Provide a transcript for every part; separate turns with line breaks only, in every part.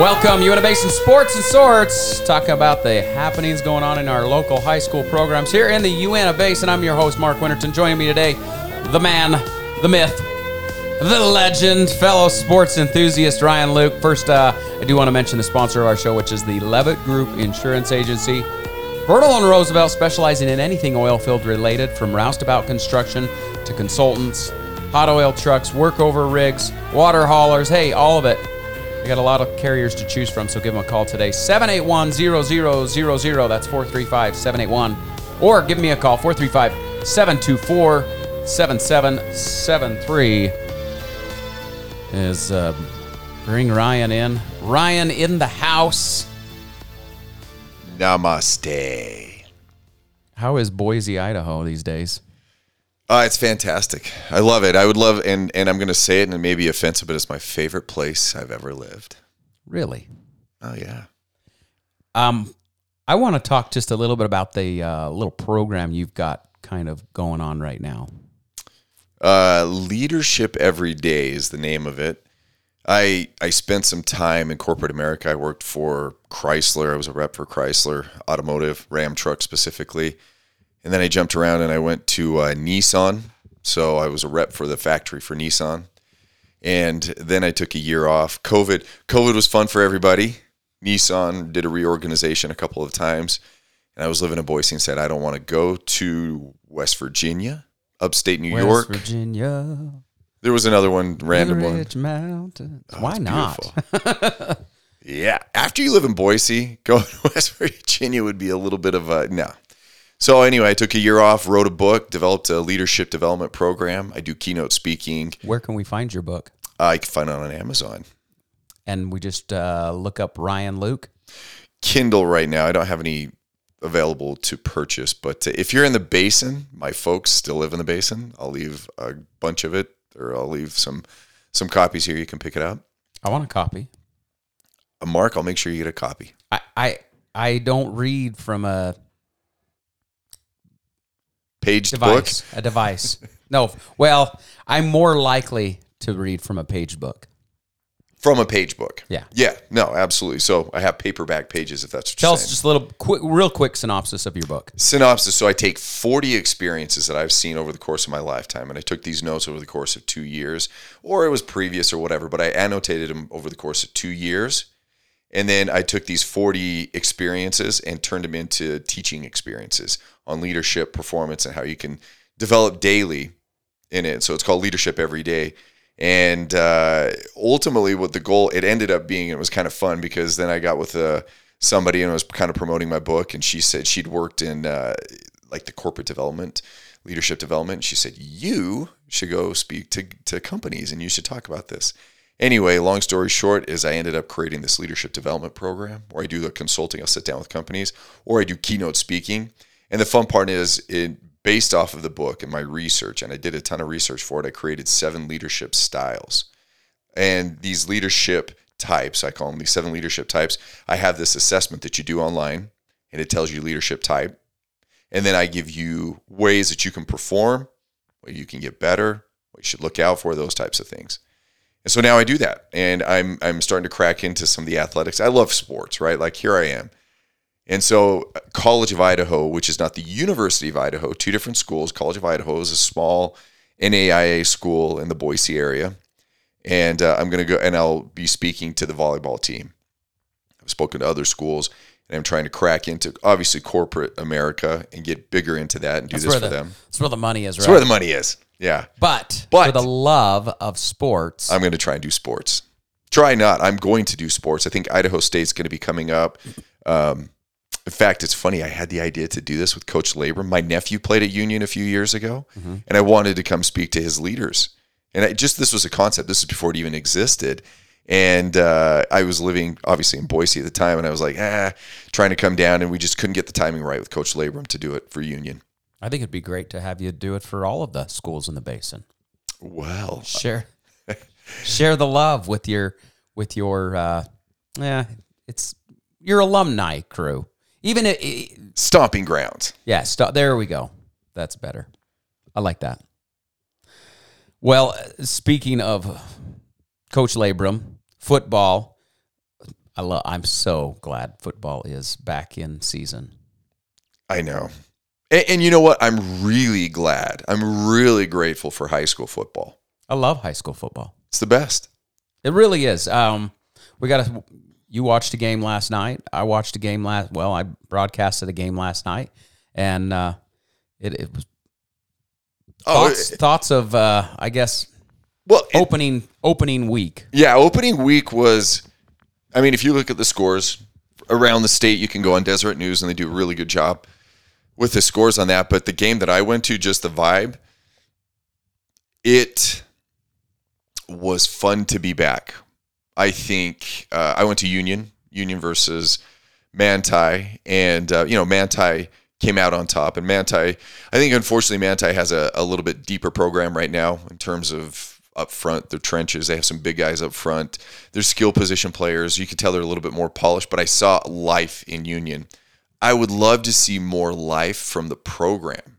Welcome, Uinta Basin Sports and Sorts. Talking about the happenings going on in our local high school programs here in the Uinta Basin. I'm your host, Mark Winterton. Joining me today, the man, the myth, the legend, fellow sports enthusiast Ryan Luke. First, uh, I do want to mention the sponsor of our show, which is the Levitt Group Insurance Agency. Vernal and Roosevelt specializing in anything oil field related, from roustabout construction to consultants, hot oil trucks, workover rigs, water haulers. Hey, all of it. We got a lot of carriers to choose from, so give them a call today. 781 0000. That's 435 781. Or give me a call 435 724 7773. Is uh, bring Ryan in. Ryan in the house.
Namaste.
How is Boise, Idaho these days?
Uh, it's fantastic. I love it. I would love, and and I'm going to say it, and it may be offensive, but it's my favorite place I've ever lived.
Really?
Oh yeah.
Um, I want to talk just a little bit about the uh, little program you've got kind of going on right now.
Uh, Leadership Every Day is the name of it. I I spent some time in corporate America. I worked for Chrysler. I was a rep for Chrysler Automotive, Ram Truck specifically, and then I jumped around and I went to uh, Nissan. So I was a rep for the factory for Nissan, and then I took a year off. COVID COVID was fun for everybody. Nissan did a reorganization a couple of times, and I was living in Boise and said I don't want to go to West Virginia, upstate New
West
York.
Virginia,
There was another one, random one.
Ridge Mountains.
Oh,
Why not?
Yeah. After you live in Boise, going to West Virginia would be a little bit of a no. So anyway, I took a year off, wrote a book, developed a leadership development program. I do keynote speaking.
Where can we find your book?
I can find it on Amazon.
And we just uh, look up Ryan Luke.
Kindle right now. I don't have any available to purchase, but uh, if you're in the basin, my folks still live in the basin. I'll leave a bunch of it, or I'll leave some some copies here. You can pick it up.
I want a copy.
Uh, Mark, I'll make sure you get a copy.
I I, I don't read from a
Paged book.
A device. no. Well, I'm more likely to read from a page book.
From a page book.
Yeah.
Yeah. No, absolutely. So I have paperback pages if that's what
Tell
you're
us just a little quick, real quick synopsis of your book.
Synopsis. So I take 40 experiences that I've seen over the course of my lifetime, and I took these notes over the course of two years, or it was previous or whatever, but I annotated them over the course of two years. And then I took these 40 experiences and turned them into teaching experiences on leadership, performance, and how you can develop daily in it. So it's called Leadership Every Day. And uh, ultimately, what the goal it ended up being, it was kind of fun because then I got with uh, somebody and I was kind of promoting my book, and she said she'd worked in uh, like the corporate development, leadership development. She said you should go speak to to companies and you should talk about this. Anyway, long story short is I ended up creating this leadership development program where I do the consulting. I'll sit down with companies, or I do keynote speaking. And the fun part is, it based off of the book and my research, and I did a ton of research for it. I created seven leadership styles, and these leadership types, I call them these seven leadership types. I have this assessment that you do online, and it tells you leadership type, and then I give you ways that you can perform, what you can get better, what you should look out for, those types of things. And so now I do that, and I'm I'm starting to crack into some of the athletics. I love sports, right? Like here I am. And so, College of Idaho, which is not the University of Idaho, two different schools. College of Idaho is a small NAIA school in the Boise area, and uh, I'm going to go and I'll be speaking to the volleyball team. I've spoken to other schools, and I'm trying to crack into obviously corporate America and get bigger into that and do
That's
this for
the,
them.
That's where the money is, right?
That's where the money is. Yeah.
but,
But-
for the love of sports,
I'm going to try and do sports. Try not. I'm going to do sports. I think Idaho State's going to be coming up. Um, in fact, it's funny. I had the idea to do this with Coach Labrum. My nephew played at Union a few years ago, and I wanted to come speak to his leaders. And I, just this was a concept. This is before it even existed. And uh, I was living obviously in Boise at the time, and I was like, ah, trying to come down, and we just couldn't get the timing right with Coach Labrum to do it for Union.
I think it'd be great to have you do it for all of the schools in the basin.
Well,
Share, share the love with your with your uh, yeah, it's your alumni crew. Even it, it
stomping grounds.
yeah, stop. There we go. That's better. I like that. Well, speaking of Coach Labrum, football, I love. I'm so glad football is back in season.
I know. And, and you know what? I'm really glad. I'm really grateful for high school football.
I love high school football.
It's the best.
It really is. Um, we got a, You watched a game last night. I watched a game last. Well, I broadcasted a game last night, and uh, it, it was
Oh,
thoughts, thoughts of uh, I guess
well, it-
opening opening week.
Yeah, opening week was. I mean, if you look at the scores around the state, you can go on Deseret News and they do a really good job with the scores on that. But the game that I went to, just the vibe, it was fun to be back. I think uh, I went to Union, Union versus Manti, and uh, you know Manti came out on top. And Manti, I think unfortunately Manti has a, a little bit deeper program right now in terms of up front, their trenches. They have some big guys up front. They're skill position players. You can tell they're a little bit more polished. But I saw life in Union. I would love to see more life from the program.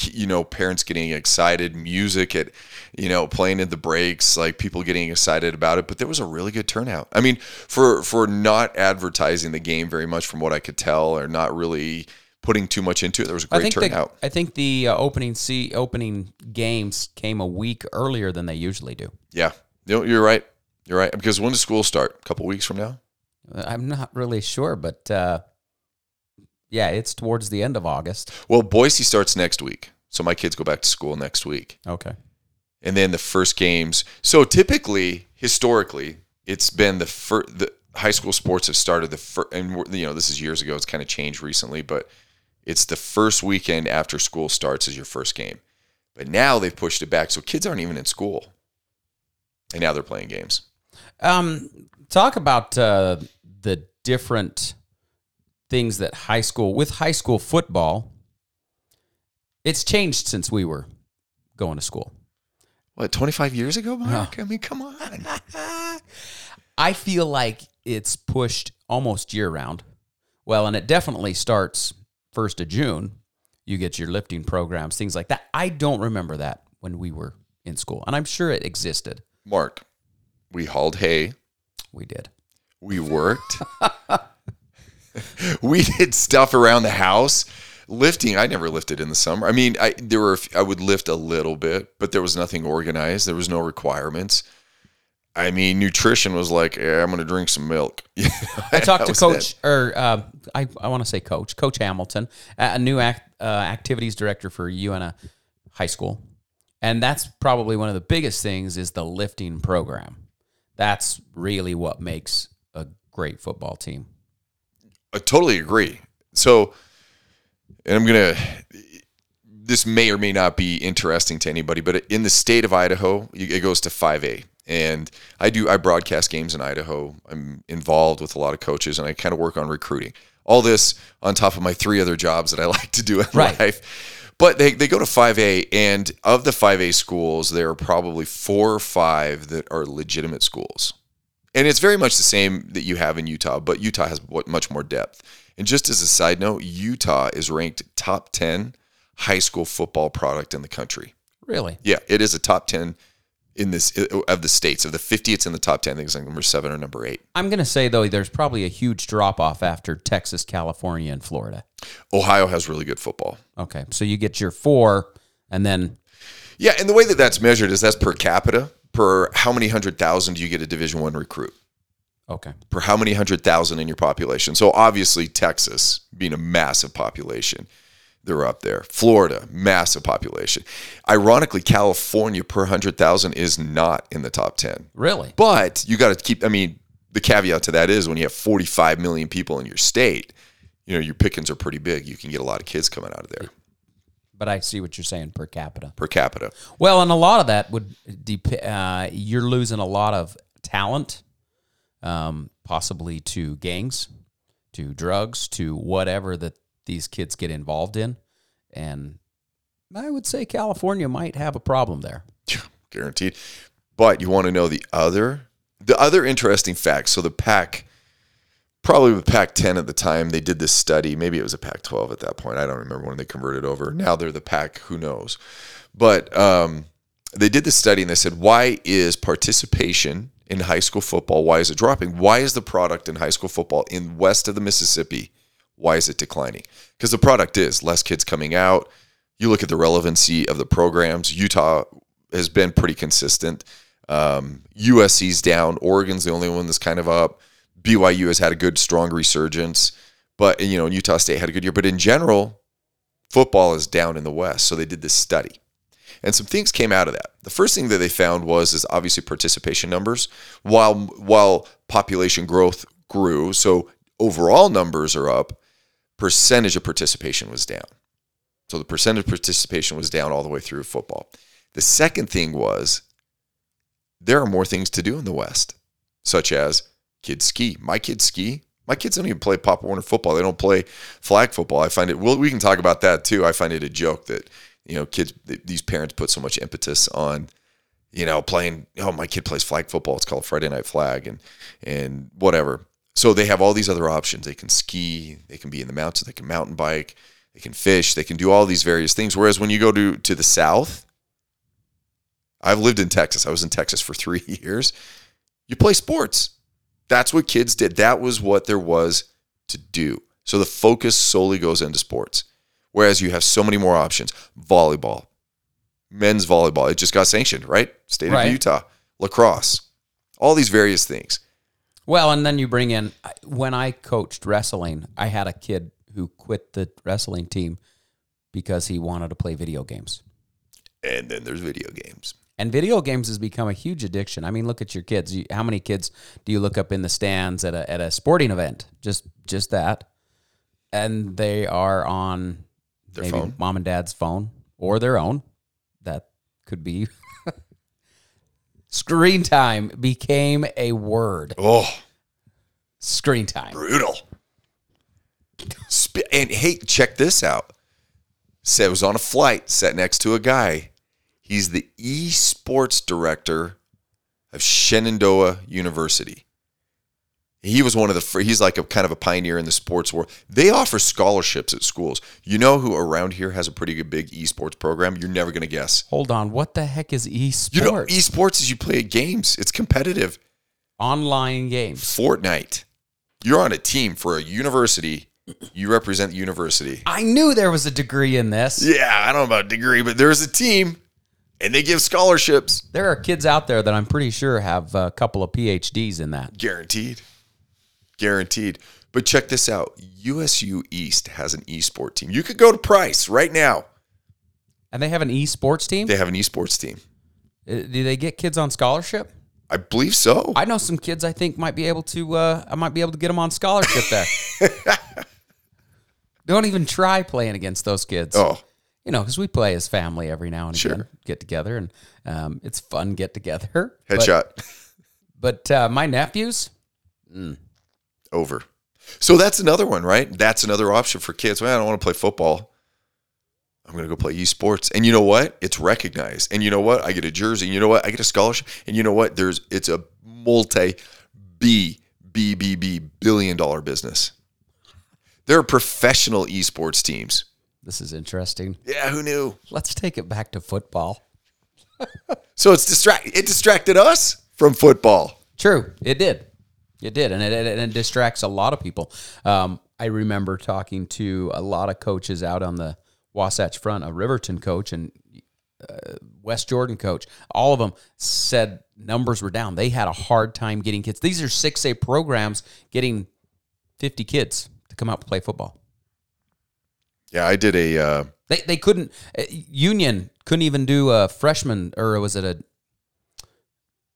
You know parents getting excited music at you know playing in the breaks like people getting excited about it but there was a really good turnout. I mean for for not advertising the game very much from what i could tell or not really putting too much into it there was a
I
great
the,
turnout.
I think the uh, opening see opening games came a week earlier than they usually do.
yeah. You know, you're right. You're right. Because when does school start? A couple weeks from now?
I'm not really sure, but uh, yeah, it's towards the end of August.
well boise starts next week so my kids go back to school next week
Okay.
and then the first games. So typically, historically, it's been the first. The high school sports have started the first, and you know this is years ago. It's kind of changed recently, but it's the first weekend after school starts is your first game. But now they've pushed it back, so kids aren't even in school, and now they're playing games.
Um, talk about uh, the different things that high school with high school football. It's changed since we were going to school.
What twenty five years ago, Mark? I mean, come on.
I feel like it's pushed almost year round. Well, and it definitely starts first of June. You get your lifting programs, things like that. I don't remember that when we were in school, and I'm sure it existed.
Mark, we hauled hay.
We did.
We worked. we did stuff around the house. Lifting, I never lifted in the summer. I mean, I there were I would lift a little bit, but there was nothing organized. There was no requirements. I mean, nutrition was like, yeah, I'm going to drink some milk.
I talked to Coach, or uh, I, I want to say Coach, Coach Hamilton, a a new act, uh, activities director for Uintah High School, and that's probably one of the biggest things is the lifting program. That's really what makes a great football team.
I totally agree. So, and I'm gonna. This may or may not be interesting to anybody, but in the state of Idaho, it goes to 5A, and I do I broadcast games in Idaho. I'm involved with a lot of coaches, and I kind of work on recruiting. All this on top of my three other jobs that I like to do in
Right.
life. But they, they go to 5A, and of the 5A schools, there are probably four or five that are legitimate schools and it's very much the same that you have in Utah, but Utah has much more depth. And just as a side note, Utah is ranked top 10 high school football product in the country.
Really,
Yeah, it is a top 10 in this of the states. Of the 50, it's in the top 10. I think it's like number 7 or number 8.
I'm going to say though, there's probably a huge drop off after Texas, California, and Florida.
Ohio has really good football.
Okay, so you get your four, and then
Yeah, and the way that that's measured is that's per capita. Per how many hundred thousand do you get a Division 1 recruit?
okay,
per how many hundred thousand in your population. So obviously Texas being a massive population, they're up there. Florida, massive population. Ironically, California per hundred thousand is not in the top ten.
really,
But you got to keep. I mean, the caveat to that is when you have 45 million people in your state, you know your pickings are pretty big. You can get a lot of kids coming out of there
but I see what you're saying per capita.
per capita.
Well, and a lot of that would dep- uh, you're losing a lot of talent, um, possibly to gangs, to drugs, to whatever that these kids get involved in, and I would say California might have a problem there.
guaranteed. But you want to know the other the other interesting fact. So the Pac, probably with Pac 10 at the time, they did this study. Maybe it was a Pac 12 at that point. I don't remember when they converted over. Now they're the Pac, who knows? But um, they did this study and they said, why is participation in high school football? Why is it dropping? Why is the product in high school football in west of the Mississippi? Why is it declining? Because the product is less kids coming out. You look at the relevancy of the programs. Utah has been pretty consistent. Um, USC's down. Oregon's the only one that's kind of up. BYU has had a good, strong resurgence. But you know, Utah State had a good year. But in general, football is down in the West. So they did this study. And some things came out of that. The first thing that they found was is obviously participation numbers. While while population growth grew, so overall numbers are up, percentage of participation was down. So the percentage of participation was down all the way through football. The second thing was there are more things to do in the West, such as kids ski. My kids ski. My kids don't even play Pop Warner football. They don't play flag football. I find it. Well, we can talk about that too. I find it a joke that you know kids, these parents put so much impetus on, you know, playing. Oh, my kid plays flag football. It's called Friday Night Flag, and and whatever. So they have all these other options. They can ski. They can be in the mountains. They can mountain bike. They can fish. They can do all these various things. Whereas when you go to to the south, I've lived in Texas. I was in Texas for three years. You play sports. That's what kids did. That was what there was to do. So the focus solely goes into sports. Whereas you have so many more options. Volleyball, men's volleyball. It just got sanctioned, right? State
Right.
of Utah. Lacrosse. All these various things.
Well, and then you bring in when I coached wrestling, I had a kid who quit the wrestling team because he wanted to play video games.
And then there's video games.
And video games has become a huge addiction. I mean, look at your kids. You, how many kids do you look up in the stands at a at a sporting event? Just just that, and they are on
Their
maybe
phone.
mom and dad's phone or their own. That could be. Screen time became a word.
Oh,
Screen time.
brutal. And hey, check this out. Said was on a flight, sat next to a guy. He's the esports director of Shenandoah University. He was one of the. He's like a kind of a pioneer in the sports world. They offer scholarships at schools. You know who around here has a pretty good big esports program? You're never gonna guess.
Hold on. What the heck is esports?
You know, esports is you play games. It's competitive.
Online games.
Fortnite. You're on a team for a university. You represent the university.
I knew there was a degree in this.
Yeah, I don't know about degree, but there's a team, and they give scholarships,
There are kids out there that I'm pretty sure have a couple of PhDs in that.
guaranteed, guaranteed. But check this out: USU East has an esport team. You could go to Price right now.
And they have an esports team?
They have an esports team.
Uh, Do they get kids on scholarship?
I believe so.
I know some kids I think might be able to uh, I might be able to get them on scholarship there. Don't even try playing against those kids.
oh,
You know, because we play as family every now and
Sure.
again, get together, and um, it's fun get together.
Headshot
but uh, my nephews,
over. So that's another one, right? That's another option for kids. Well, I don't want to play football. I'm going to go play esports. And you know what? It's recognized. And you know what? I get a jersey. And you know what? I get a scholarship. And you know what? There's it's a multi B B B B billion dollar business. There are professional esports teams.
This is interesting.
Yeah, who knew?
Let's take it back to football.
So it's distract it distracted us from football.
True, it did. It did, and it, it, it distracts a lot of people. Um, I remember talking to a lot of coaches out on the Wasatch Front, a Riverton coach and uh, West Jordan coach. All of them said numbers were down. They had a hard time getting kids. These are six A programs getting fifty kids to come out to play football.
Yeah, I did a uh,
They they couldn't. Uh, Union couldn't even do a freshman, or was it a?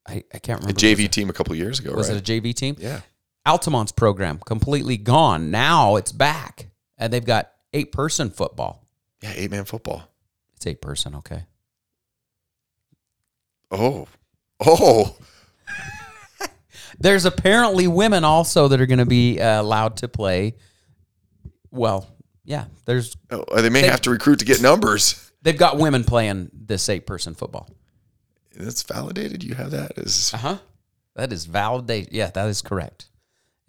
I, I can't remember. a.
JV team a couple years ago,
Was
right?
it a JV team?
yeah.
Altamont's program completely gone. Now it's back, and they've got eight person football.
Yeah, eight man football.
It's eight person, okay.
Oh. Oh.
There's apparently women also that are going to be uh, allowed to play. Well, yeah, there's
Oh, they may have to recruit to get numbers.
they've got women playing this eight person football.
That's validated. You have that is
Uh huh. That is validate. Yeah, that is correct.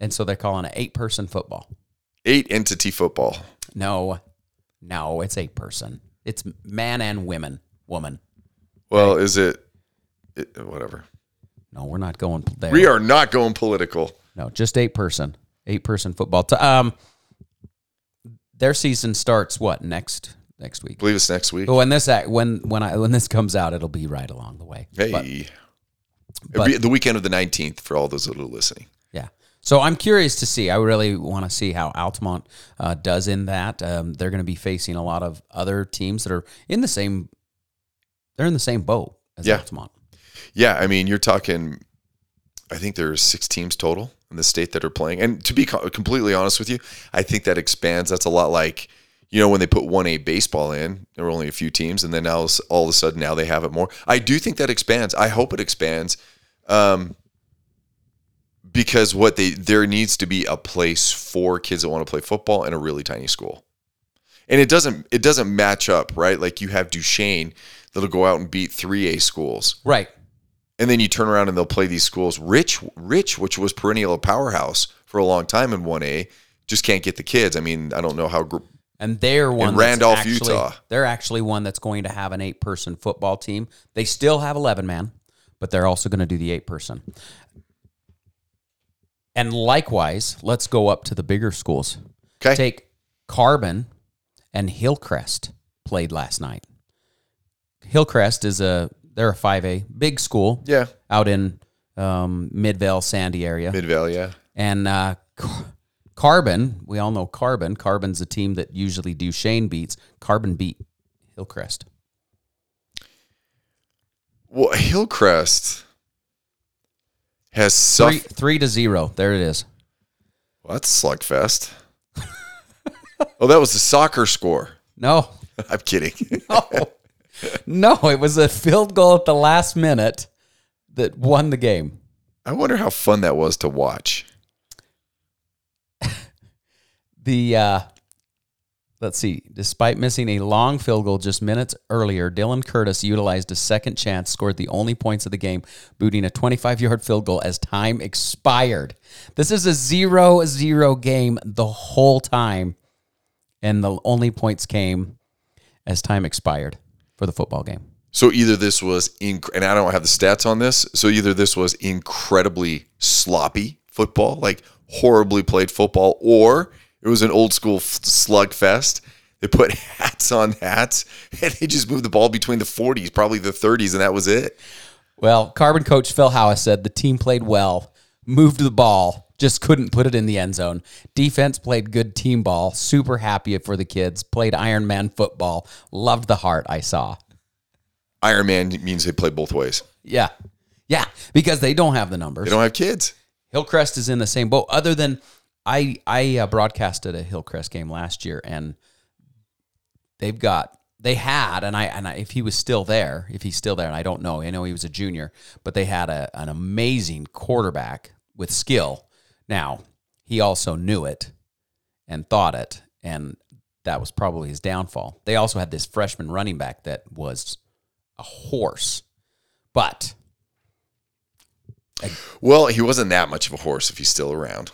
And so they're calling it eight person football.
eight entity football.
No, no, it's eight person. It's man and women, woman.
Well, is it, it? Whatever.
No, we're not going there.
We are not going political.
No, just eight person, eight person football. Um, their season starts what next next week.
I believe it's next week.
But when this act, when when I when this comes out, it'll be right along the way.
Hey,
But,
It'll
but-
be the weekend of the 19th for all those that are listening.
yeah. So I'm curious to see. I really want to see how Altamont uh, does in that. Um, they're going to be facing a lot of other teams that are in the same. They're in the same boat as
Yeah.
Altamont.
Yeah, I mean, you're talking. I think there's six teams total the state that are playing. And to be co- completely honest with you, I think that expands. That's a lot like, you know, when they put one A baseball in, there were only a few teams, and then now all of a sudden now they have it more. I do think that expands. I hope it expands, um, because what they there needs to be a place for kids that want to play football in a really tiny school, and it doesn't it doesn't match up right. Like you have Duchesne that'll go out and beat three A schools.
Right.
And then you turn around and they'll play these schools. Rich, Rich, which was perennial powerhouse for a long time in 1A, just can't get the kids. I mean, I don't know how. Gr-
And they're one
Randolph,
actually-
Utah.
They're actually one that's going to have an eight person football team. They still have eleven man, but they're also going to do the eight person. And likewise, let's go up to the bigger schools.
Okay.
Take Carbon and Hillcrest played last night. Hillcrest is a they're a five A big school
yeah,
out in um, Midvale, Sandy area.
Midvale, Yeah,
And uh, Car- Carbon, we all know Carbon. Carbon's a team that usually Duchesne beats. Carbon beat Hillcrest.
well, Hillcrest has
three, three to zero. There it is.
Well, that's slugfest. oh, that was the soccer score.
No,
I'm kidding.
no, no. It was a field goal at the last minute that won the game.
I wonder how fun that was to watch.
The uh, let's see. Despite missing a long field goal just minutes earlier, Dylan Curtis utilized a second chance, scored the only points of the game, booting a 25-yard field goal as time expired. This is a 0-0 game the whole time, and the only points came as time expired for the football game.
So either this was, inc- and I don't have the stats on this. So either this was incredibly sloppy football, like horribly played football, or it was an old school f- slugfest. They put hats on hats, and they just moved the ball between the 40s, probably the 30s, and that was it.
Well, Carbon coach Phil Howe said the team played well, moved the ball, just couldn't put it in the end zone. Defense played good team ball, super happy for the kids, played Iron Man football, loved the heart I saw.
Iron Man means they play both ways.
Yeah. Yeah, because they don't have the numbers.
They don't have kids.
Hillcrest is in the same boat. Other than I, I uh, broadcasted a Hillcrest game last year, and they've got they had, and I and I, if he was still there, if he's still there, and I don't know, I know he was a junior, but they had a, an amazing quarterback with skill. Now he also knew it and thought it, and that was probably his downfall. They also had this freshman running back that was a horse, but
Well, he wasn't that much of a horse if he's still around.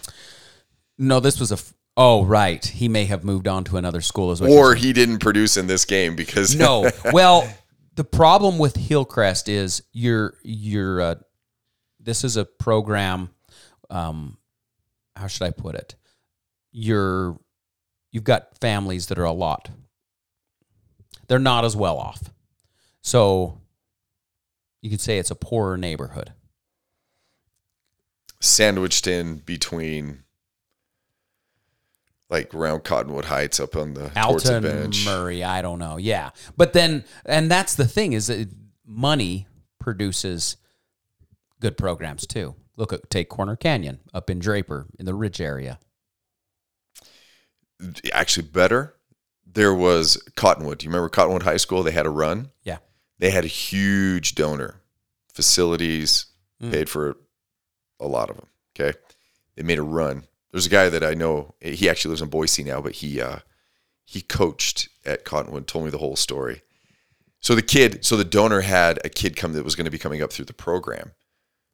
No, this was a. f- Oh, right. He may have moved on to another school as well.
Or he didn't produce in this game because
no. Well, the problem with Hillcrest is you're you're. Uh, this is a program. Um, how should I put it? You're you've got families that are a lot. They're not as well off, so you could say it's a poorer neighborhood.
sandwiched in between like around Cottonwood Heights up on the
Alton
bench.
Murray, I don't know. Yeah, but then, and that's the thing is that money produces good programs too. Look at take Corner Canyon up in Draper in the Ridge area.
Actually, better. There was Cottonwood. Do you remember Cottonwood High School? They had a run.
Yeah,
They had a huge donor, facilities,
Mm.
paid for a lot of them. Okay, they made a run. There's a guy that I know. He actually lives in Boise now, but he uh, he coached at Cottonwood. Told me the whole story. So the kid, so the donor had a kid come that was going to be coming up through the program.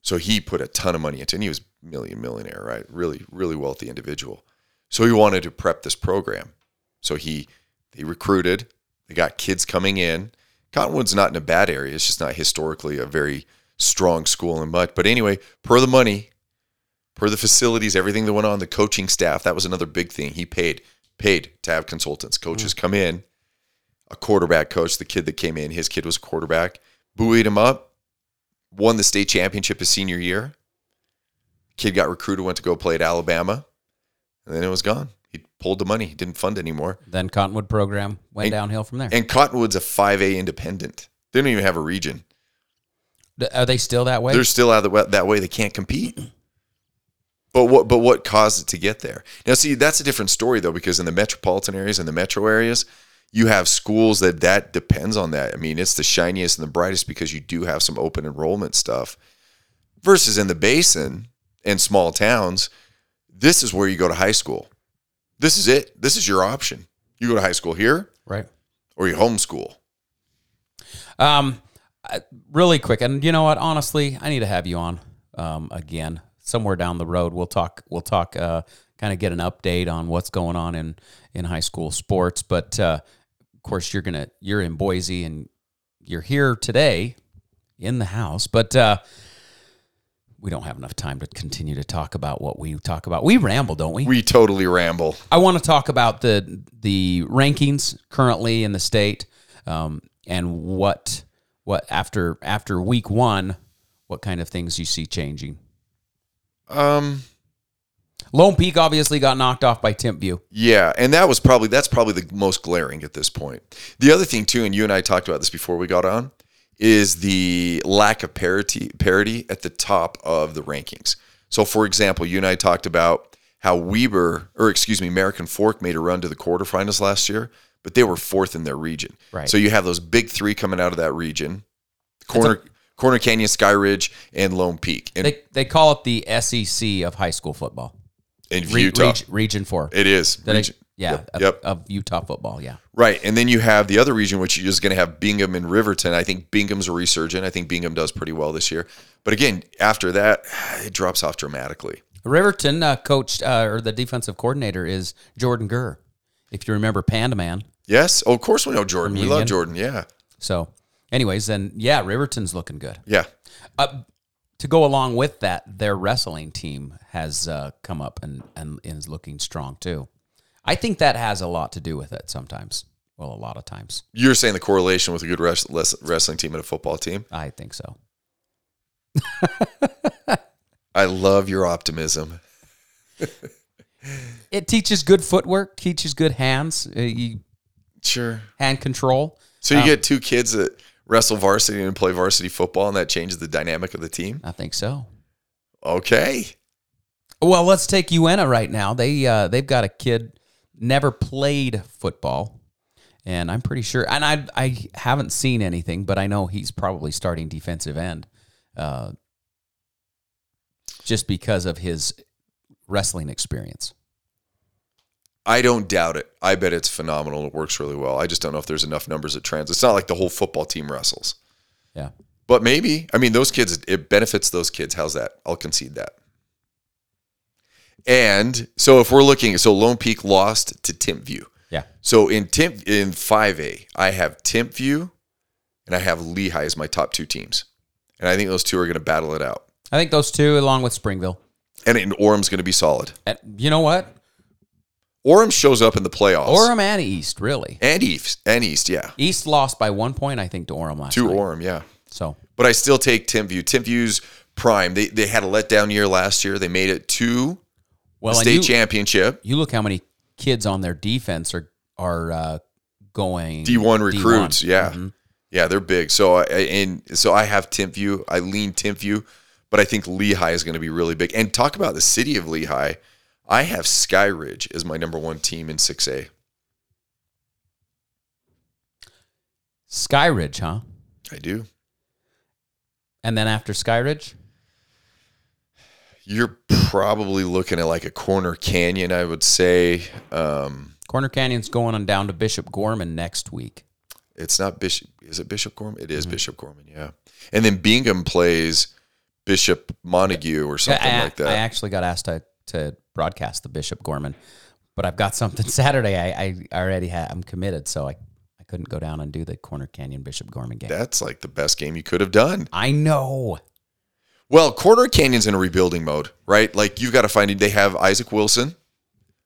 So he put a ton of money into, it, and he was million millionaire, right? Really, really wealthy individual. So he wanted to prep this program. So he they recruited. They got kids coming in. Cottonwood's not in a bad area. It's just not historically a very strong school and much. But anyway, per the money, per the facilities, everything that went on, the coaching staff, that was another big thing. He paid paid to have consultants. Coaches mm. come in, a quarterback coach, the kid that came in, his kid was a quarterback, buoyed him up, won the state championship his senior year. Kid got recruited, went to go play at Alabama, and then it was gone. He pulled the money, he didn't fund anymore.
Then Cottonwood program went
And-
downhill from there.
And Cottonwood's a 5A independent. They don't even have a region.
Are they still that way?
They're still out of the, that way. They can't compete. But what but what caused it to get there? Now, see, that's a different story though, because in the metropolitan areas and the metro areas, you have schools that that depends on that. I mean, it's the shiniest and the brightest because you do have some open enrollment stuff. Versus in the basin and small towns, this is where you go to high school. This is it. This is your option. You go to high school here
right.
or you homeschool.
Um, really quick, and you know what? Honestly, I need to have you on um, again somewhere down the road. We'll talk. We'll talk. Uh, kind of get an update on what's going on in in high school sports. But uh, of course, you're gonna you're in Boise and you're here today in the house, but. Uh, we don't have enough time to continue to talk about what we talk about. We ramble, don't we?
We totally ramble.
I want to talk about the the rankings currently in the state, um, and what what after after week one, what kind of things you see changing.
Um,
Lone Peak obviously got knocked off by Timpview.
Yeah, and that was probably that's probably the most glaring at this point. The other thing too, and you and I talked about this before we got on, is the lack of parity parity at the top of the rankings. So, for example, you and I talked about how Weber, or excuse me, American Fork made a run to the quarterfinals last year, but they were fourth in their region.
Right.
So you have those big three coming out of that region: Corner Corner Canyon, Sky Ridge, and Lone Peak, and
They they call it the SEC of high school football.
In
Re-
Utah.
reg- region four.
it is.
Did I- yeah,
Yep.
of,
Yep.
of Utah football. Yeah.
Right. And then you have the other region, which is just going to have Bingham and Riverton. I think Bingham's a resurgent. I think Bingham does pretty well this year. But again, after that, it drops off dramatically.
Riverton uh, coached uh, or the defensive coordinator is Jordan Gurr. If you remember Panda Man.
Yes. Oh, of course we know Jordan. We love Jordan. Yeah.
So, anyways, then yeah, Riverton's looking good.
Yeah.
Uh, to go along with that, their wrestling team has uh, come up and, and is looking strong too. I think that has a lot to do with it sometimes. Well, a lot of times.
You're saying the correlation with a good res- wrestling team and a football team.
I think so.
I love your optimism.
It teaches good footwork, teaches good hands, uh, you,
Sure.
hand control.
So you get two kids that wrestle varsity and play varsity football, and that changes the dynamic of the team.
I think so.
Okay.
Well, let's take Uintah right now. They uh, they've got a kid never played football, and I'm pretty sure. And I I haven't seen anything, but I know he's probably starting defensive end, uh, just because of his wrestling experience.
I don't doubt it. I bet it's phenomenal. It works really well. I just don't know if there's enough numbers at trans. It's not like the whole football team wrestles.
Yeah.
But maybe. I mean, those kids, it benefits those kids. How's that? I'll concede that. And so if we're looking, so Lone Peak lost to Timpview.
Yeah.
So in Timp in 5A, I have Timpview and I have Lehi as my top two teams. And I think those two are going to battle it out.
I think those two, along with Springville.
And, and Orem's going to be solid.
And you know what?
Orem shows up in the playoffs.
Orem and East, really.
and East. And East, yeah.
East lost by one point, I think, to Orem last
To
night.
Orem, yeah.
So
But I still take Timpview. Timpview's prime. They they had a letdown year last year. They made it to
well,
the state
you,
championship.
you look how many kids on their defense are are uh, going
D1 recruits, yeah.
Mhm.
Yeah, they're big. So I and so I have Timpview. I lean Timpview, but I think Lehi is going to be really big. And talk about the city of Lehi. I have Sky Ridge as my number one team in 6A.
Skyridge, huh?
I do.
And then after Skyridge,
You're probably looking at like a corner canyon, I would say. Um,
Corner Canyon's going on down to Bishop Gorman next week.
it's not Bishop. Is it Bishop Gorman? It is
Mm-hmm.
Bishop Gorman, yeah. And then Bingham plays Bishop Manogue or something
I,
like that.
I actually got asked to, to broadcast the Bishop Gorman, but I've got something Saturday. I, I already had. I'm committed, so I, I couldn't go down and do the Corner Canyon Bishop Gorman game.
That's like the best game you could have done.
I know.
Well, Corner Canyon's in a rebuilding mode, right? Like you've got to find. They have Isaac Wilson,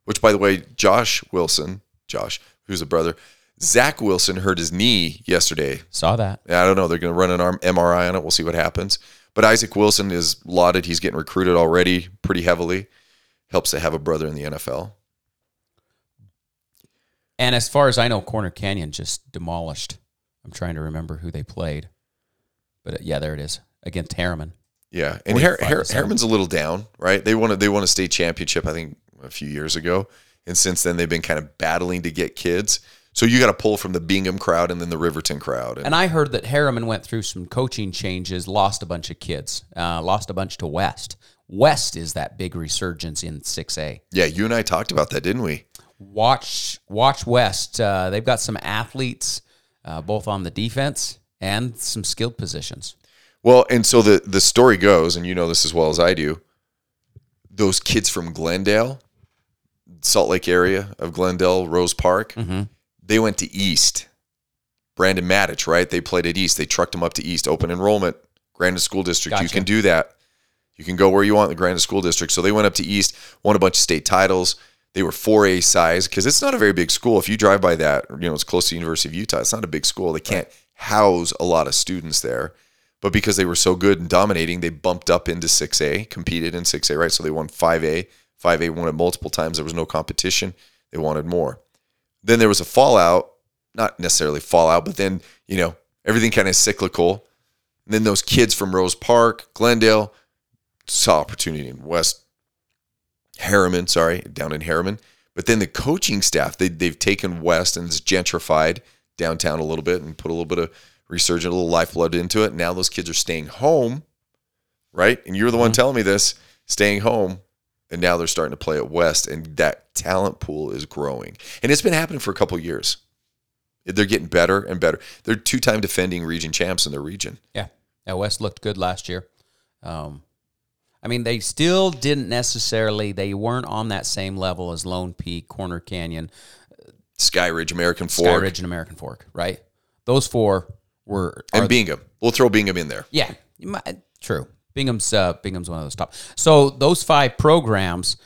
which, by the way, Josh Wilson, Josh, who's a brother, Zach Wilson hurt his knee yesterday.
Saw that.
I don't know. They're going to run an arm MRI on it. We'll see what happens. But Isaac Wilson is lauded. He's getting recruited already pretty heavily. Helps to have a brother in the NFL.
And as far as I know, Corner Canyon just demolished. I'm trying to remember who they played, but uh, yeah, there it is against Herriman.
Yeah, and Har-
45
Har- Herriman's a little down, right? They won a, they won a state championship, I think, a few years ago, and since then they've been kind of battling to get kids. So you got to pull from the Bingham crowd and then the Riverton crowd. And,
And I heard that Herriman went through some coaching changes, lost a bunch of kids, uh, lost a bunch to West. West is that big resurgence in 6A.
yeah, you and I talked about that, didn't we?
Watch, watch West. Uh, they've got some athletes, uh, both on the defense and some skilled positions.
Well, and so the the story goes, and you know this as well as I do. Those kids from Glendale, Salt Lake area of Glendale, Rose Park, they went to East. Brandon Matich, right? They played at East. They trucked them up to East. Open enrollment, Granite School District. You can do that. You can go where you want in the Granite School District. So they went up to East, won a bunch of state titles. They were 4A size because it's not a very big school. If you drive by that, you know, it's close to the University of Utah. It's not a big school. They can't house a lot of students there. But because they were so good and dominating, they bumped up into 6A, competed in 6A, right? So they won 5A. 5A won it multiple times. There was no competition. They wanted more. Then there was a fallout, not necessarily fallout, but then, you know, everything kind of cyclical. And then those kids from Rose Park, Glendale, saw opportunity in West Herriman, sorry, down in Herriman. But then the coaching staff, they, they've taken West and it's gentrified downtown a little bit and put a little bit of resurgent, a little lifeblood into it. Now those kids are staying home, right? And you're the one telling me this, staying home. And now they're starting to play at West, and that talent pool is growing. And it's been happening for a couple of years. They're getting better and better. They're two time defending region champs in their region.
Yeah. Yeah, West looked good last year. Um, I mean, they still didn't necessarily, they weren't on that same level as Lone Peak, Corner Canyon,
Sky Ridge, American Fork.
Sky Ridge, and American Fork, right? Those four were.
and Bingham. We'll throw Bingham in there.
Yeah, might- true. Bingham's uh, Bingham's one of those top. So those five programs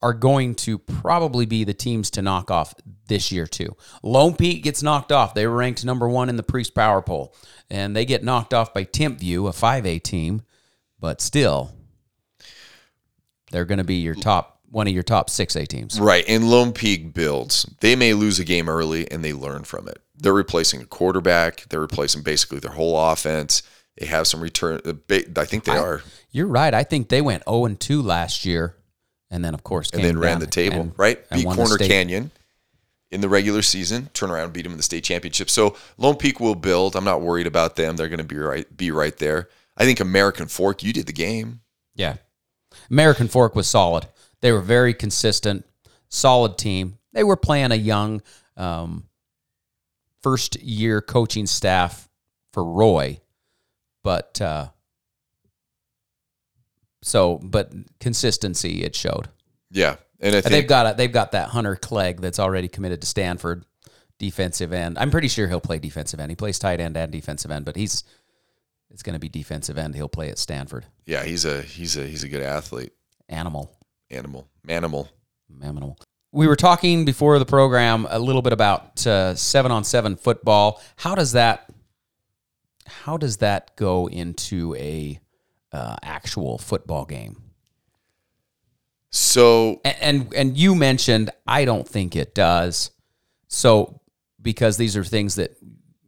are going to probably be the teams to knock off this year too. Lone Peak gets knocked off. They were ranked number one in the Priest Power Poll, and they get knocked off by Timpview, a five A team, but still, they're going to be your top one of your top six A teams.
Right. And Lone Peak builds. They may lose a game early and they learn from it. They're replacing a quarterback. They're replacing basically their whole offense. They have some return. uh, I think they are.
You're right. I think they went zero and two last year, and then of course
And then ran the table,
and-
right?
and
Beat Corner. Canyon in the regular season, turn around, beat them in the state championship. So Lone Peak will build. I'm not worried about them. They're going to be right, be right there. I think American Fork, you did the game.
Yeah. American Fork was solid. They were very consistent, solid team. They were playing a young um, first year coaching staff for Roy, but uh, so but consistency it showed.
Yeah. And
And they've got a, they've got that Hunter Clegg that's already committed to Stanford defensive end. I'm pretty sure he'll play defensive end. He plays tight end and defensive end, but he's it's going to be defensive end. He'll play at Stanford.
yeah, he's a he's a he's a good athlete.
Animal.
Animal. Manimal.
Mammal. We were talking before the program a little bit about uh, seven on seven football. How does that how does that go into a uh, actual football game?
So
And, and and you mentioned I don't think it does. So because these are things that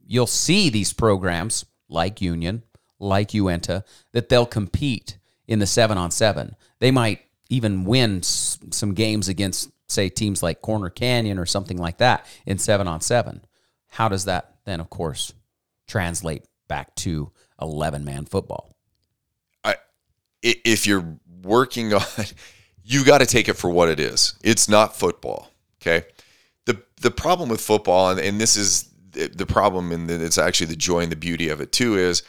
you'll see these programs like Union, like Uintah, that they'll compete in the seven on seven. They might even win s- some games against, say, teams like Corner Canyon or something like that in seven on seven. How does that then, of course, translate back to 11 man football?
I, if you're working on, you got to take it for what it is. It's not football. Okay. The the problem with football, and, and this is the problem, and it's actually the joy and the beauty of it too, is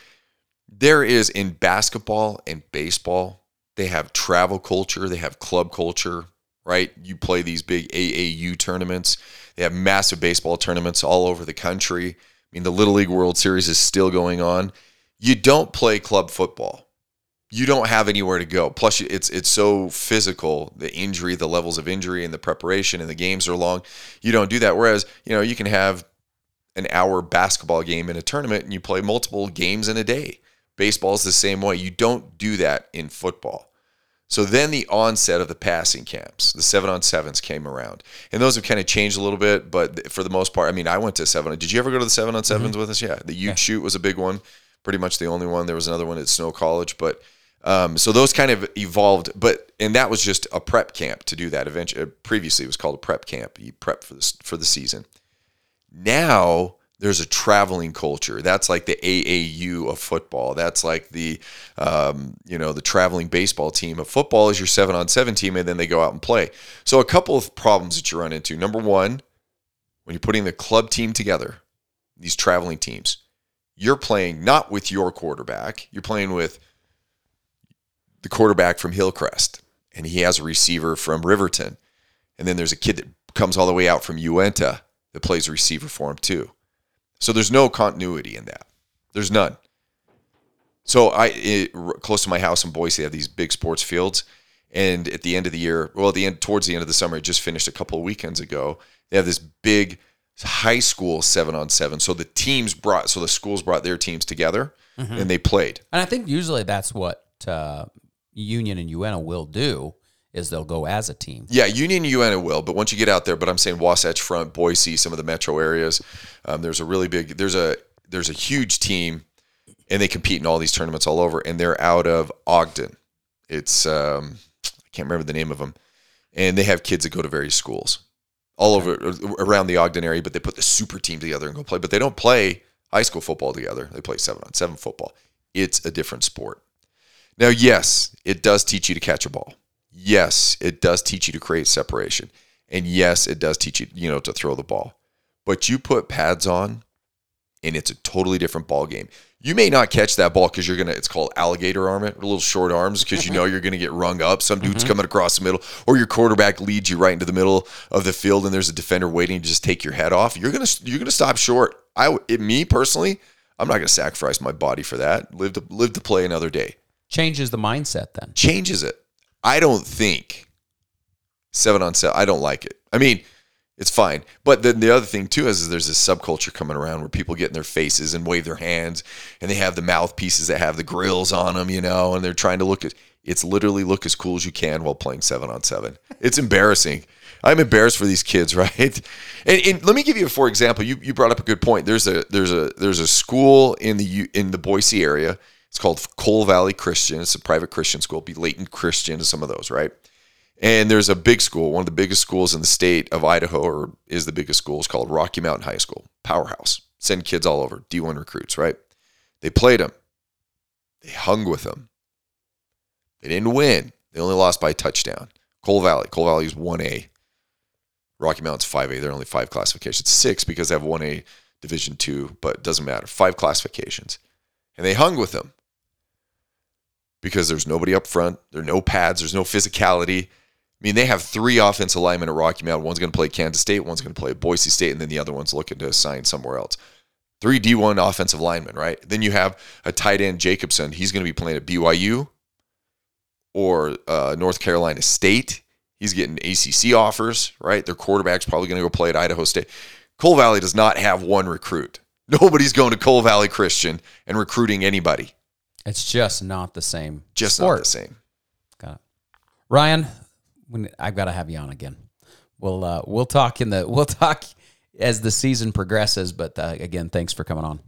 there is in basketball and baseball, they have travel culture, they have club culture, right? You play these big AAU tournaments. They have massive baseball tournaments all over the country. I mean, the Little League World Series is still going on. You don't play club football you don't have anywhere to go. Plus, it's it's so physical. The injury, the levels of injury, and the preparation, and the games are long. You don't do that. Whereas, you know, you can have an hour basketball game in a tournament, and you play multiple games in a day. Baseball is the same way. You don't do that in football. So then the onset of the passing camps, the seven on sevens came around, and those have kind of changed a little bit. But for the most part, I mean, I went to seven. Did you ever go to the seven on 7s mm-hmm. with us? Yeah, the Ute yeah. shoot was a big one, pretty much the only one. There was another one at Snow College, but um, so those kind of evolved. But and that was just a prep camp to do that. Eventually, uh, previously it was called a prep camp. You prep for this for the season. Now there's a traveling culture. That's like the AAU of football. That's like the, um, you know, the traveling baseball team of football is your seven on seven team, and then they go out and play. So a couple of problems that you run into. Number one, when you're putting the club team together, these traveling teams, you're playing not with your quarterback. You're playing with the quarterback from Hillcrest, and he has a receiver from Riverton, and then there's a kid that comes all the way out from Uintah that plays receiver for him too. So there's no continuity in that. There's none. So I it, close to my house in Boise, they have these big sports fields, and at the end of the year, well, at the end towards the end of the summer, it just finished a couple of weekends ago. They have this big high school seven on seven. So the teams brought, so the schools brought their teams together, mm-hmm. and they played.
And I think usually that's what uh, Union and Uintah will do is they'll go as a team.
Yeah, Union Uintah will, but once you get out there, but I'm saying Wasatch Front, Boise, some of the metro areas, um, there's a really big, there's a there's a huge team, and they compete in all these tournaments all over, and they're out of Ogden. It's um, I can't remember the name of them, and they have kids that go to various schools all over around the Ogden area, but they put the super team together and go play, but they don't play high school football together. They play seven on seven football. It's a different sport. Now, yes, it does teach you to catch a ball yes, it does teach you to create separation. And yes, it does teach you, you know, to throw the ball. But you put pads on and it's a totally different ball game. You may not catch that ball because you're gonna. It's called alligator arm, it little short arms because you know you're gonna get rung up. Some dude's mm-hmm. coming across the middle, or your quarterback leads you right into the middle of the field, and there's a defender waiting to just take your head off. You're gonna you're gonna stop short. I it, me personally, I'm not gonna sacrifice my body for that. Live to live to play another day.
Changes the mindset then.
Changes it. I don't think seven on seven. I don't like it. I mean, it's fine. But then the other thing too is, is, there's this subculture coming around where people get in their faces and wave their hands, and they have the mouthpieces that have the grills on them, you know, and they're trying to look at. It's literally look as cool as you can while playing seven on seven. It's embarrassing. I'm embarrassed for these kids, right? And, and, let me give you a for example. You you brought up a good point. There's a there's a there's a school in the in the Boise area it's called Cole Valley Christian. It's a private Christian school. Be Layton Christian some of those, right? And there's a big school, one of the biggest schools in the state of Idaho, or is the biggest school. It's called Rocky Mountain High School, powerhouse. Send kids all over, D1 recruits, right? They played them. They hung with them. They didn't win. They only lost by touchdown. Cole Valley. Cole Valley is 1A. Rocky Mountain's 5A. They're only five classifications. Six because they have 1A Division 2, but it doesn't matter. Five classifications. And they hung with them because there's nobody up front. There are no pads. There's no physicality. I mean, they have three offensive linemen at Rocky Mountain. One's going to play Kansas State, one's going to play Boise State, and then the other one's looking to sign somewhere else. Three D1 offensive linemen, right? Then you have a tight end, Jacobson. He's going to be playing at BYU or uh, North Carolina State. He's getting ACC offers, right? Their quarterback's probably going to go play at Idaho State. Cole Valley does not have one recruit. Nobody's going to Cole Valley Christian and recruiting anybody.
It's just not the same.
Just sport. not the same.
Got it. Ryan, when, I've got to have you on again. We'll uh, we'll talk in the we'll talk as the season progresses. But uh, again, thanks for coming on.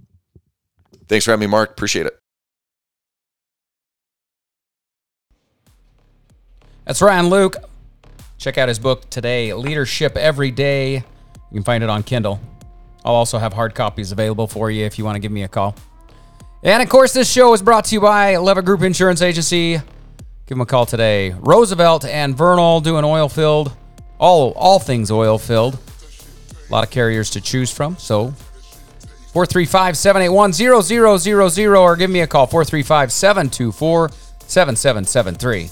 Thanks for having me, Mark. Appreciate it.
That's Ryan Luke. Check out his book today, Leadership Everyday. You can find it on Kindle. I'll also have hard copies available for you if you want to give me a call. And of course, this show is brought to you by Leva Group Insurance Agency. Give them a call today. Roosevelt and Vernal doing oil filled, all all things oil filled. A lot of carriers to choose from. So 435 781 0000 or give me a call 435 724 7773.